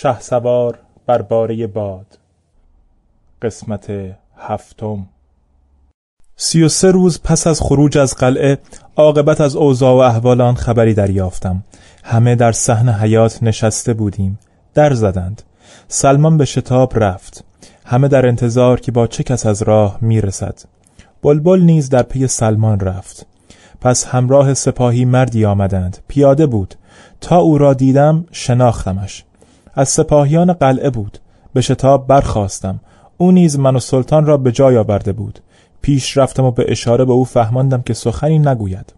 شه سوار بر باره باد. قسمت هفتم. سی و سه روز پس از خروج از قلعه عاقبت از اوضاع و احوال آن خبری دریافتم. همه در صحن حیات نشسته بودیم. در زدند. سلمان به شتاب رفت. همه در انتظار که با چه کس از راه می‌رسد. بلبل نیز در پی سلمان رفت. پس همراه سپاهی مردی آمدند. پیاده بود. تا او را دیدم شناختمش. از سپاهیان قلعه بود. به شتاب برخواستم او نیز من و سلطان را به جای آورده بود. پیش رفتم و به اشاره به او فهماندم که سخنی نگوید.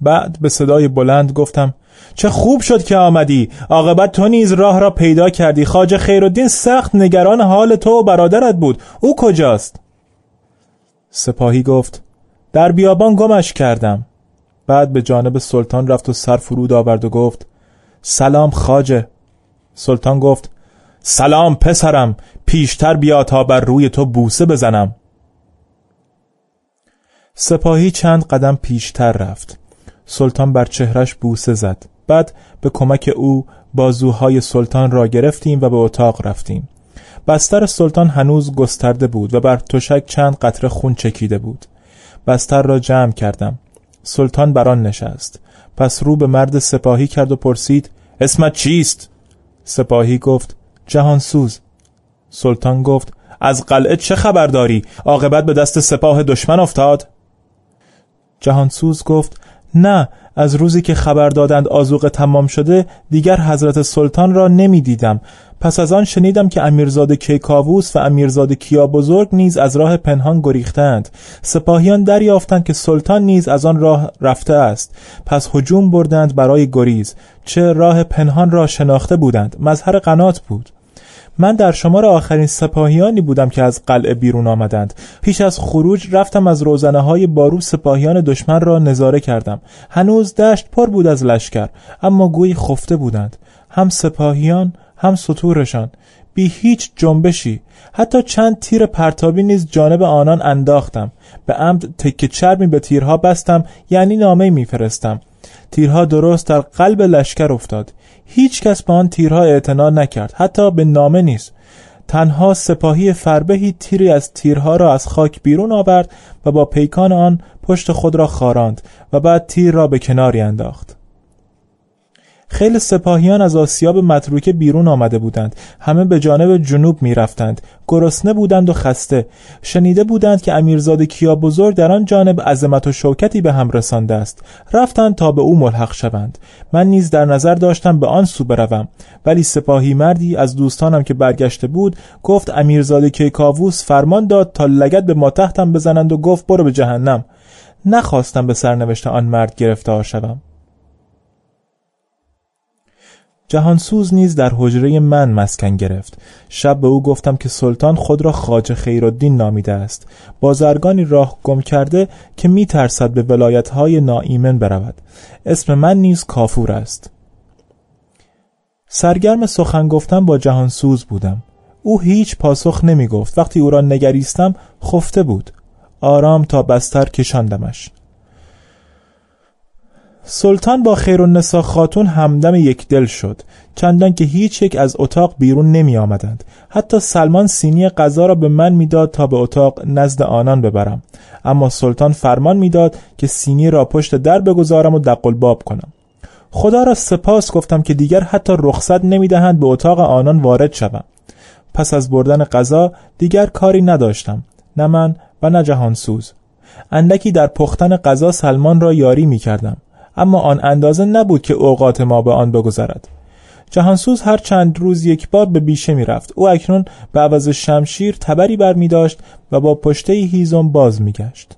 بعد به صدای بلند گفتم چه خوب شد که آمدی. عاقبت تو نیز راه را پیدا کردی. خواجه خیرالدین سخت نگران حال تو و برادرت بود. او کجاست؟ سپاهی گفت در بیابان گمش کردم. بعد به جانب سلطان رفت و سر فرود آورد و گفت سلام خاجه سلطان گفت سلام پسرم پیشتر بیا تا بر روی تو بوسه بزنم. سپاهی چند قدم پیشتر رفت. سلطان بر چهرش بوسه زد. بعد به کمک او بازوهای سلطان را گرفتیم و به اتاق رفتیم. بستر سلطان هنوز گسترده بود و بر تشک چند قطره خون چکیده بود. بستر را جمع کردم. سلطان بر آن نشست. پس رو به مرد سپاهی کرد و پرسید اسمت چیست؟ سپاهی گفت جهانسوز. سلطان گفت از قلعه چه خبر داری؟ عاقبت به دست سپاه دشمن افتاد. جهانسوز گفت نه از روزی که خبر دادند آزوق تمام شده دیگر حضرت سلطان را نمی دیدم پس از آن شنیدم که امیرزاده کیکاووس و امیرزاده کیا بزرگ نیز از راه پنهان گریختند. سپاهیان دریافتند که سلطان نیز از آن راه رفته است. پس هجوم بردند برای گریز چه راه پنهان را شناخته بودند. مظهر قنات بود. من در شمار آخرین سپاهیانی بودم که از قلعه بیرون آمدند. پیش از خروج رفتم از روزنه های بارو سپاهیان دشمن را نظاره کردم. هنوز دشت پر بود از لشکر اما گویی خفته بودند. هم سپاهیان هم سطورشان بی هیچ جنبشی. حتی چند تیر پرتابی نیز جانب آنان انداختم. به عمد تکه چرمی به تیرها بستم یعنی نامه میفرستم. تیرها درست در قلب لشکر افتاد. هیچ کس به آن تیرها اعتنا نکرد حتی به نامه نیست تنها سپاهی فربهی تیری از تیرها را از خاک بیرون آورد و با پیکان آن پشت خود را خاراند و بعد تیر را به کناری انداخت. خیلی سپاهیان از آسیاب متروکه بیرون آمده بودند. همه به جانب جنوب می رفتند گرسنه بودند و خسته. شنیده بودند که امیرزاده کیا بزرگ در آن جانب عظمت و شوکتی به هم رسانده است. رفتند تا به او ملحق شوند. من نیز در نظر داشتم به آن سو بروم. ولی سپاهی مردی از دوستانم که برگشته بود گفت امیرزاده کیکاووس فرمان داد تا لگت به ما تحتم بزنند و گفت برو به جهنم. نخواستم به سرنوشت آن مرد گرفتار شوم. جهانسوز نیز در حجره من مسکن گرفت. شب به او گفتم که سلطان خود را خاج خیرالدین نامیده است. بازرگانی راه گم کرده که می ترسد به ولایتهای ناایمن برود. اسم من نیز کافور است. سرگرم سخن گفتم با جهانسوز بودم. او هیچ پاسخ نمی گفت وقتی او را نگریستم خفته بود. آرام تا بستر کشاندمش. سلطان با خیرالنسا خاتون همدم یک دل شد. چندان که هیچ یک از اتاق بیرون نمی آمدند. حتی سلمان سینی غذا را به من می‌داد تا به اتاق نزد آنان ببرم. اما سلطان فرمان می‌داد که سینی را پشت در بگذارم و دقل باب کنم. خدا را سپاس گفتم که دیگر حتی رخصت نمی‌دهند به اتاق آنان وارد شوم. پس از بردن غذا دیگر کاری نداشتم. نه من و نه جهانسوز. اندکی در پختن غذا سلمان را یاری می کردم اما آن اندازه نبود که اوقات ما به آن بگذرد. جهانسوز هر چند روز یک بار به بیشه می رفت. او اکنون به عوض شمشیر تبری بر می داشت و با پشته هیزم باز می گشت.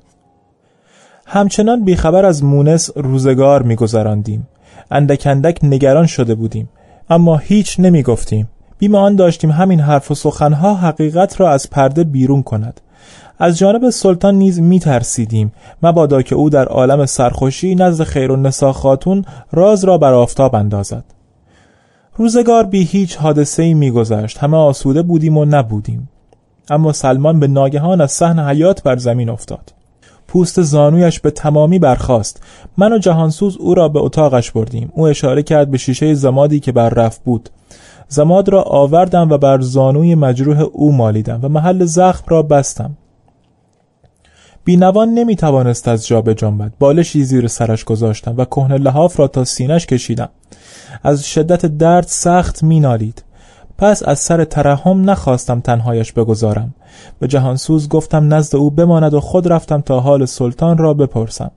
همچنان بیخبر از مونس روزگار می گذراندیم. اندک اندک نگران شده بودیم. اما هیچ نمی گفتیم. بیم آن داشتیم همین حرف و سخنها حقیقت را از پرده بیرون کند. از جانب سلطان نیز می ترسیدیم مبادا که او در عالم سرخوشی نزد خیر و خاتون راز را بر آفتاب اندازد. روزگار بی هیچ حادثه ای می گذشت همه آسوده بودیم و نبودیم. اما سلمان به ناگهان از صحن حیات بر زمین افتاد. پوست زانویش به تمامی برخاست. من و جهانسوز او را به اتاقش بردیم. او اشاره کرد به شیشه زمادی که بر رفت بود. زماد را آوردم و بر زانوی مجروح او مالیدم و محل زخم را بستم. بینوان نمی توانست از جا بجنبد. بالشی زیر سرش گذاشتم و کهنه لحاف را تا سینش کشیدم. از شدت درد سخت مینالید. پس از سر ترحم نخواستم تنهایش بگذارم. به جهانسوز گفتم نزد او بماند و خود رفتم تا حال سلطان را بپرسم.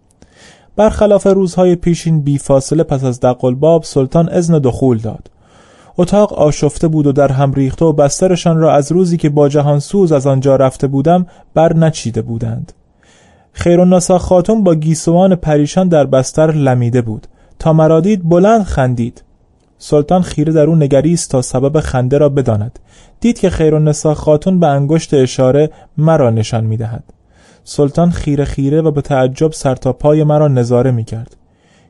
برخلاف روزهای پیشین بی فاصله پس از باب سلطان اذن دخول داد. اتاق آشفته بود و در هم ریخته و بسترشان را از روزی که با جهانسوز از آنجا رفته بودم بر نچیده بودند. خیرالنسا خاتون با گیسوان پریشان در بستر لمیده بود. تا مرادید بلند خندید. سلطان خیره در او نگریست تا سبب خنده را بداند. دید که خیرالنسا خاتون به انگشت اشاره مرا نشان می‌دهد. سلطان خیره خیره و به تعجب سر تا پای مرا نظاره می کرد.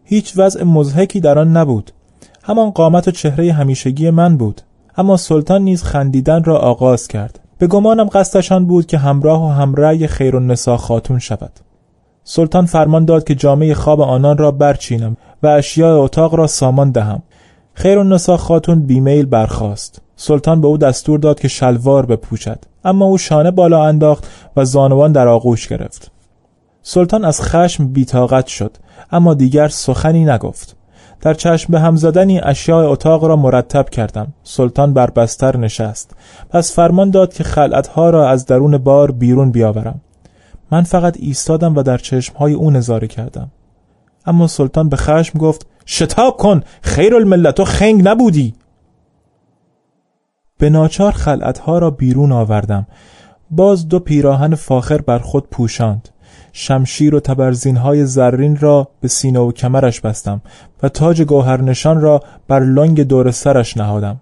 هیچ وضع مزهکی در آن نبود. همان قامت و چهره همیشگی من بود. اما سلطان نیز خندیدن را آغاز کرد. به گمانم قصدشان بود که همراه و همرأی خیر النسا خاتون شود. سلطان فرمان داد که جامعه خواب آنان را برچینم و اشیاء اتاق را سامان دهم. خیر النسا خاتون بیمیل برخاست. سلطان به او دستور داد که شلوار بپوشد. اما او شانه بالا انداخت و زانوان در آغوش گرفت. سلطان از خشم بیتاقت شد اما دیگر سخنی نگفت. در چشم به هم زدنی اشیاء اتاق را مرتب کردم. سلطان بر بستر نشست. پس فرمان داد که خلعتها را از درون بار بیرون بیاورم. من فقط ایستادم و در چشمهای او نظاره کردم. اما سلطان به خشم گفت شتاب کن! خیر الملت و خنگ نبودی! به ناچار خلعتها را بیرون آوردم. باز دو پیراهن فاخر بر خود پوشاند. شمشیر و تبرزین های زرین را به سینه و کمرش بستم و تاج گوهرنشان را بر لنگ دور سرش نهادم.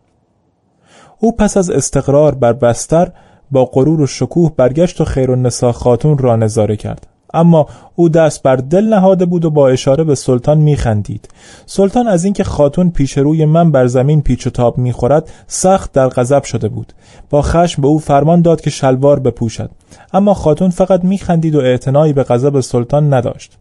او پس از استقرار بر بستر با غرور و شکوه برگشت و خیر النسا خاتون را نظاره کرد. اما او دست بر دل نهاده بود و با اشاره به سلطان میخندید. سلطان از اینکه خاتون پیش روی من بر زمین پیچ و تاب می‌خورد سخت در غضب شده بود. با خشم به او فرمان داد که شلوار بپوشد. اما خاتون فقط میخندید و اعتنایی به غضب سلطان نداشت.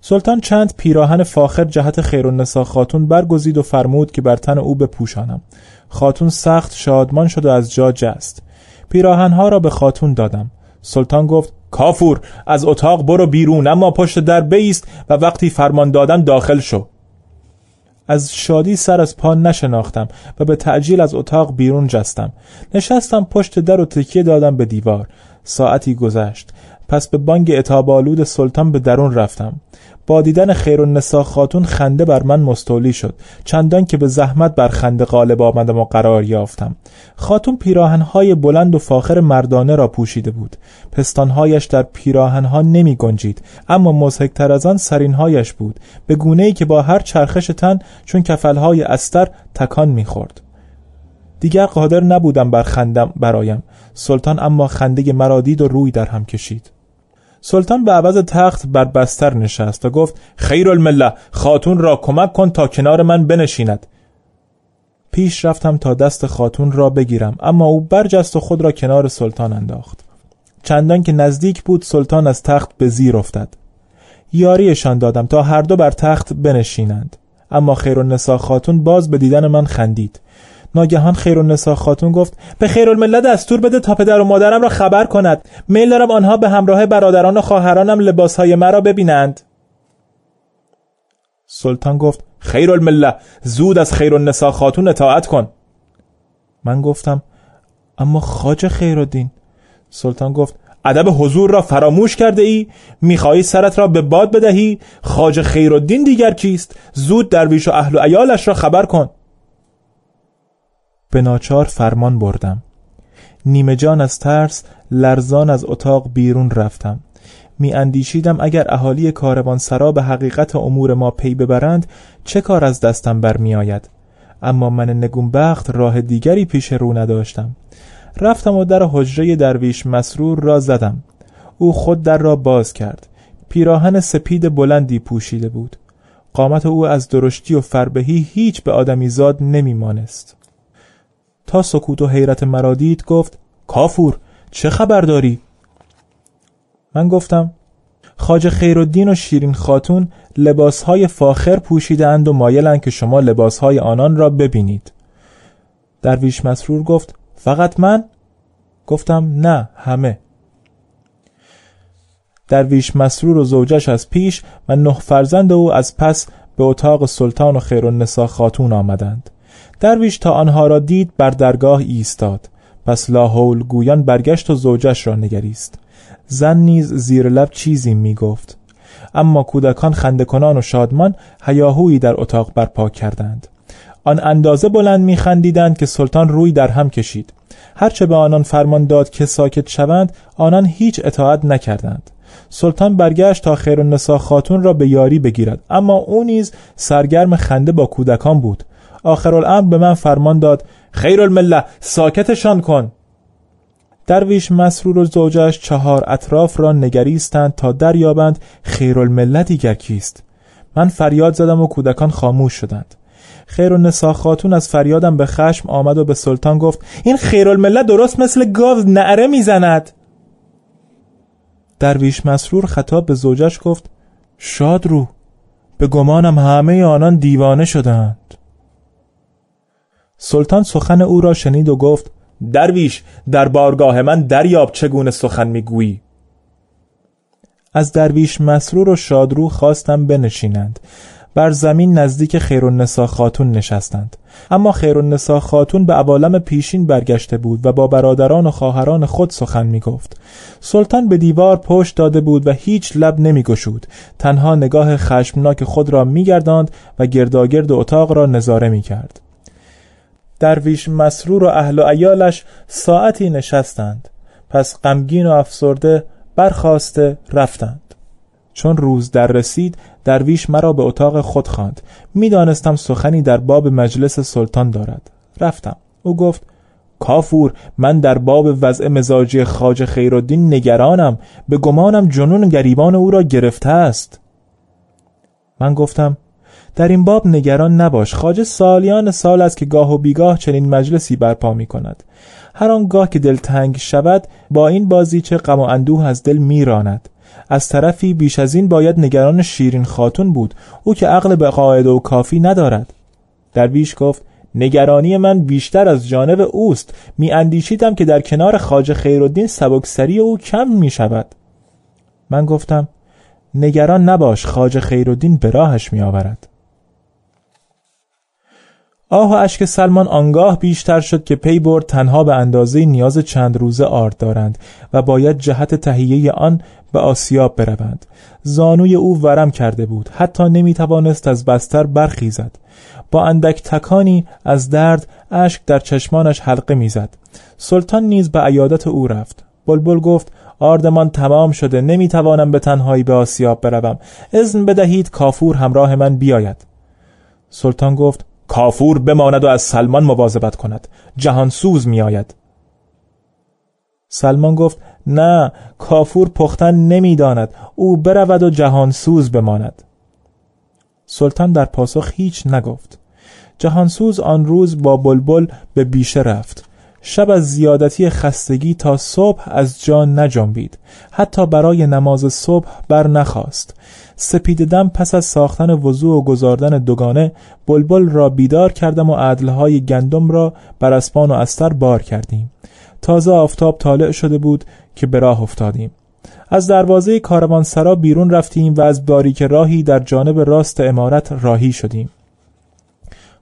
سلطان چند پیراهن فاخر جهت خیرالنسا خاتون برگزید و فرمود که بر تن او بپوشانم. خاتون سخت شادمان شد و از جا جست. پیراهنها را به خاتون دادم. سلطان گفت کافور از اتاق برو بیرون اما پشت در بیست و وقتی فرمان دادن داخل شو. از شادی سر از پا نشناختم و به تعجیل از اتاق بیرون جستم. نشستم پشت در و تکیه دادم به دیوار. ساعتی گذشت. پس به بانگ اتابالود سلطان به درون رفتم. با دیدن خیرالنسا خاتون خنده بر من مستولی شد. چندان که به زحمت بر خنده غالب آمدم و قرار یافتم. خاتون پیراهنهای بلند و فاخر مردانه را پوشیده بود. پستانهایش در پیراهنها نمی گنجید اما مزهکتر از آن سرینهایش بود. به گونه ای که با هر چرخش تن چون کفلهای استر تکان می‌خورد دیگر قادر نبودم بر خندم برایم. سلطان اما خنده مرا دید و روی در هم کشید. سلطان به عوض تخت بر بستر نشست و گفت خیر المله خاتون را کمک کن تا کنار من بنشیند. پیش رفتم تا دست خاتون را بگیرم اما او برجست و خود را کنار سلطان انداخت. چندان که نزدیک بود سلطان از تخت به زیر افتد. یاریشان دادم تا هر دو بر تخت بنشینند. اما خیر خاتون باز به دیدن من خندید. ناگهان خیرالنسا خاتون گفت به خیرالمله دستور بده تا پدر و مادرم را خبر کند. میل دارم آنها به همراه برادران و خواهرانم لباسهای مرا ببینند. سلطان گفت خیرالمله زود از خیرالنسا خاتون اطاعت کن. من گفتم اما خاج خیرالدین. سلطان گفت ادب حضور را فراموش کرده ای؟ می‌خواهی سرت را به باد بدهی؟ خاج خیرالدین دیگر کیست؟ زود درویش و اهل و ایالش را خبر کن. به ناچار فرمان بردم. نیمه جان از ترس لرزان از اتاق بیرون رفتم. می اندیشیدم اگر اهالی سرا به حقیقت امور ما پی ببرند چه کار از دستم برمی آید؟ اما من نگونبخت راه دیگری پیش رو نداشتم. رفتم و در حجره درویش مسرور را زدم. او خود در را باز کرد. پیراهن سپید بلندی پوشیده بود. قامت او از درشتی و فربهی هیچ به آدمیزاد نمی مانست. تا سکوت و حیرت مرا دید گفت کافور چه خبر داری؟ من گفتم خاج خیرالدین و شیرین خاتون لباسهای فاخر پوشیده اند و مایلند که شما لباسهای آنان را ببینید درویش مسرور گفت فقط من؟ گفتم نه همه درویش مسرور و زوجش از پیش و نه فرزند او از پس به اتاق سلطان و خیرالنسا خاتون آمدند درویش تا آنها را دید بر درگاه ایستاد. پس لاحول گویان برگشت و زوجش را نگریست. زن نیز زیر لب چیزی می گفت اما کودکان خندکنان و شادمان هیاهویی در اتاق برپا کردند. آن اندازه بلند میخندیدند که سلطان روی در هم کشید. هرچه به آنان فرمان داد که ساکت شوند آنان هیچ اطاعت نکردند. سلطان برگشت تا خیر النسا خاتون را به یاری بگیرد. اما او نیز سرگرم خنده با کودکان بود. آخر الامر به من فرمان داد خیر المله ساکتشان کن. درویش مسرور و زوجش چهار اطراف را نگریستند تا دریابند خیر المله دیگر کیست. من فریاد زدم و کودکان خاموش شدند. خیر النسا خاتون از فریادم به خشم آمد و به سلطان گفت این خیر المله درست مثل گاو نعره می‌زند. درویش مسرور خطاب به زوجش گفت شاد رو به گمانم همه آنان دیوانه شدند. سلطان سخن او را شنید و گفت درویش در بارگاه من دریاب چگونه سخن می‌گویی؟ از درویش مسرور و شادرو خواستم بنشینند. بر زمین نزدیک خیرالنسا خاتون نشستند. اما خیرالنسا خاتون به عوالم پیشین برگشته بود و با برادران و خواهران خود سخن می گفت سلطان به دیوار پشت داده بود و هیچ لب نمی گشود تنها نگاه خشمناک خود را می گرداند و گرداگرد اتاق را نظاره می کرد درویش مسرور و اهل و ایالش ساعتی نشستند. پس غمگین و افسرده برخواسته رفتند. چون روز در رسید درویش مرا به اتاق خود خواند. می‌دانستم سخنی در باب مجلس سلطان دارد. رفتم. او گفت کافور من در باب وضع مزاجی خاج خیرالدین نگرانم. به گمانم جنون گریبان او را گرفته است. من گفتم در این باب نگران نباش. خاجه سالیان سال است که گاه و بیگاه چنین مجلسی برپا می کند هر آنگاه که دلتنگ شود با این بازی چه غم و اندوه از دل میراند. از طرفی بیش از این باید نگران شیرین خاتون بود. او که عقل به قاعده و کافی ندارد. درویش گفت نگرانی من بیشتر از جانب اوست. می اندیشیدم که در کنار خاج خیرالدین سبکسری او کم می شود من گفتم نگران نباش خاج خیرالدین به راهش می آورد آه و اشک سلمان آنگاه بیشتر شد که پی برد تنها به اندازه نیاز چند روزه آرد دارند و باید جهت تهیه آن به آسیاب بروند. زانوی او ورم کرده بود حتی نمی توانست از بستر برخیزد. با اندک تکانی از درد اشک در چشمانش حلقه می‌زد. سلطان نیز به عیادت او رفت. بلبل گفت آردمان تمام شده نمی‌توانم به تنهایی به آسیاب بروم. اذن بدهید کافور همراه من بیاید. سلطان گفت کافور بماند و از سلمان مواظبت کند. جهان سوز می آید. سلمان گفت نه کافور پختن نمی‌داند. او برود و جهان سوز بماند. سلطان در پاسخ هیچ نگفت. جهانسوز آن روز با بلبل به بیشه رفت. شب از زیادتی خستگی تا صبح از جان نجنبید. حتی برای نماز صبح بر نخواست. سپید دم پس از ساختن وضوع و گذاردن دوگانه بلبل را بیدار کردم و عدلهای گندم را بر اسبان و استر بار کردیم. تازه آفتاب طالع شده بود که به راه افتادیم. از دروازه کاروانسرا بیرون رفتیم و از باریک راهی در جانب راست امارت راهی شدیم.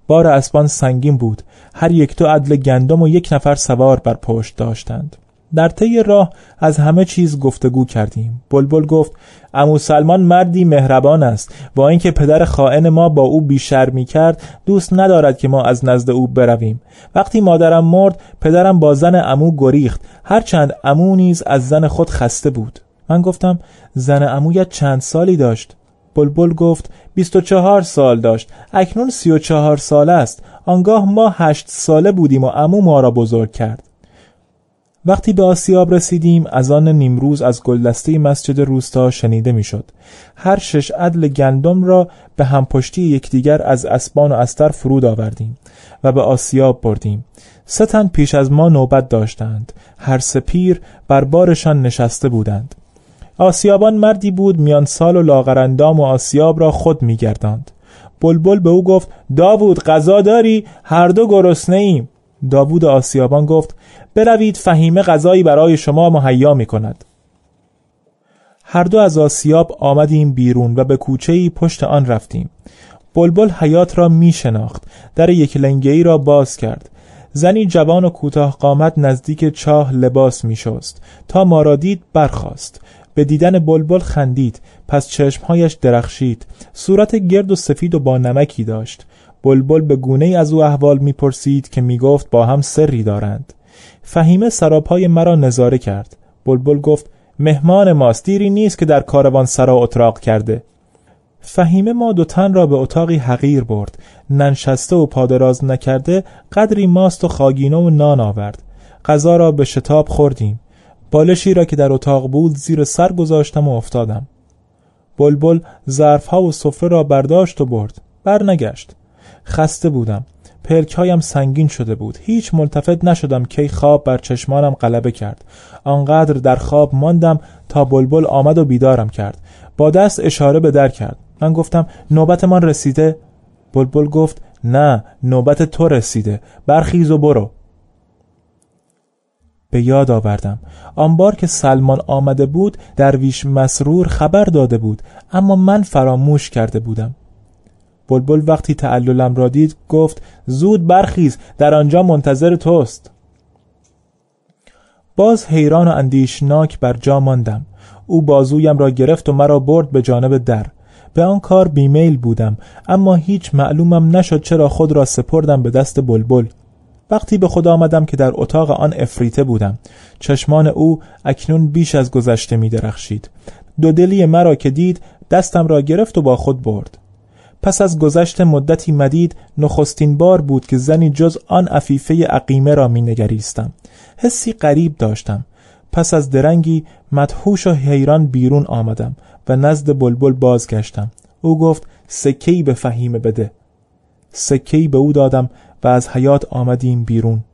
بار اسبان سنگین بود. هر یک دو عدل گندم و یک نفر سوار بر پشت داشتند. در طی راه از همه چیز گفتگو کردیم. بلبل گفت امو سلمان مردی مهربان است. با اینکه پدر خائن ما با او بیشرمی کرد دوست ندارد که ما از نزد او برویم. وقتی مادرم مرد پدرم با زن امو گریخت. هرچند امو نیز از زن خود خسته بود. من گفتم زن امویت چند سالی داشت؟ بلبل گفت بیست و چهار سال داشت اکنون سی و چهار سال است آنگاه ما هشت ساله بودیم و امو ما را بزرگ کرد وقتی به آسیاب رسیدیم از آن نیمروز از گلدسته مسجد روستا شنیده می‌شد. هر شش عدل گندم را به همپشتی یکدیگر از اسبان و استر فرود آوردیم و به آسیاب بردیم. سه پیش از ما نوبت داشتند. هر سپیر بر بارشان نشسته بودند. آسیابان مردی بود میان سال و لاغرندام و آسیاب را خود میگرداند. بلبل به او گفت داوود غذا داری؟ هر دو گرسنه ایم داوود آسیابان گفت بروید فهیمه غذایی برای شما مهیا می کند هر دو از آسیاب آمدیم بیرون و به کوچه پشت آن رفتیم. بلبل حیات را می شناخت در یک لنگهی را باز کرد. زنی جوان و کوتاه قامت نزدیک چاه لباس می شست تا ما را دید برخاست. به دیدن بلبل خندید پس چشمهایش درخشید. صورت گرد و سفید و با نمکی داشت. بلبل به گونه ای از او احوال می‌پرسید که می‌گفت با هم سری دارند. فهیمه سراپای مرا نظاره کرد. بلبل گفت مهمان ماست دیری نیست که در کاروان سرا اتراق کرده. فهیمه ما دو تن را به اتاقی حقیر برد. ننشسته و پادراز نکرده قدری ماست و خاگینه و نان آورد. غذا را به شتاب خوردیم. بالشی را که در اتاق بود زیر سر گذاشتم و افتادم. بلبل ظرفها و سفره را برداشت و برد. برنگشت. خسته بودم. پلکهایم سنگین شده بود. هیچ ملتفت نشدم که خواب بر چشمانم غلبه کرد. آنقدر در خواب ماندم تا بلبل آمد و بیدارم کرد. با دست اشاره به در کرد. من گفتم نوبت من رسیده؟ بلبل گفت نه نوبت تو رسیده. برخیز و برو. به یاد آوردم. آن بار که سلمان آمده بود درویش مسرور خبر داده بود اما من فراموش کرده بودم. بلبل وقتی تعللم را دید گفت زود برخیز در آنجا منتظر توست. باز حیران و اندیشناک بر جا ماندم. او بازویم را گرفت و مرا برد به جانب در. به آن کار بیمیل بودم اما هیچ معلومم نشد چرا خود را سپردم به دست بلبل. وقتی به خود آمدم که در اتاق آن افریته بودم. چشمان او اکنون بیش از گذشته می درخشید. دو دلی مرا که دید دستم را گرفت و با خود برد. پس از گذشت مدتی مدید نخستین بار بود که زنی جز آن عفیفه عقیمه را می نگریستم. حسی غریب داشتم. پس از درنگی مدهوش و حیران بیرون آمدم و نزد بلبل بازگشتم. او گفت سکهی به فهیمه بده. سکهی به او دادم و از حیات آمدیم بیرون.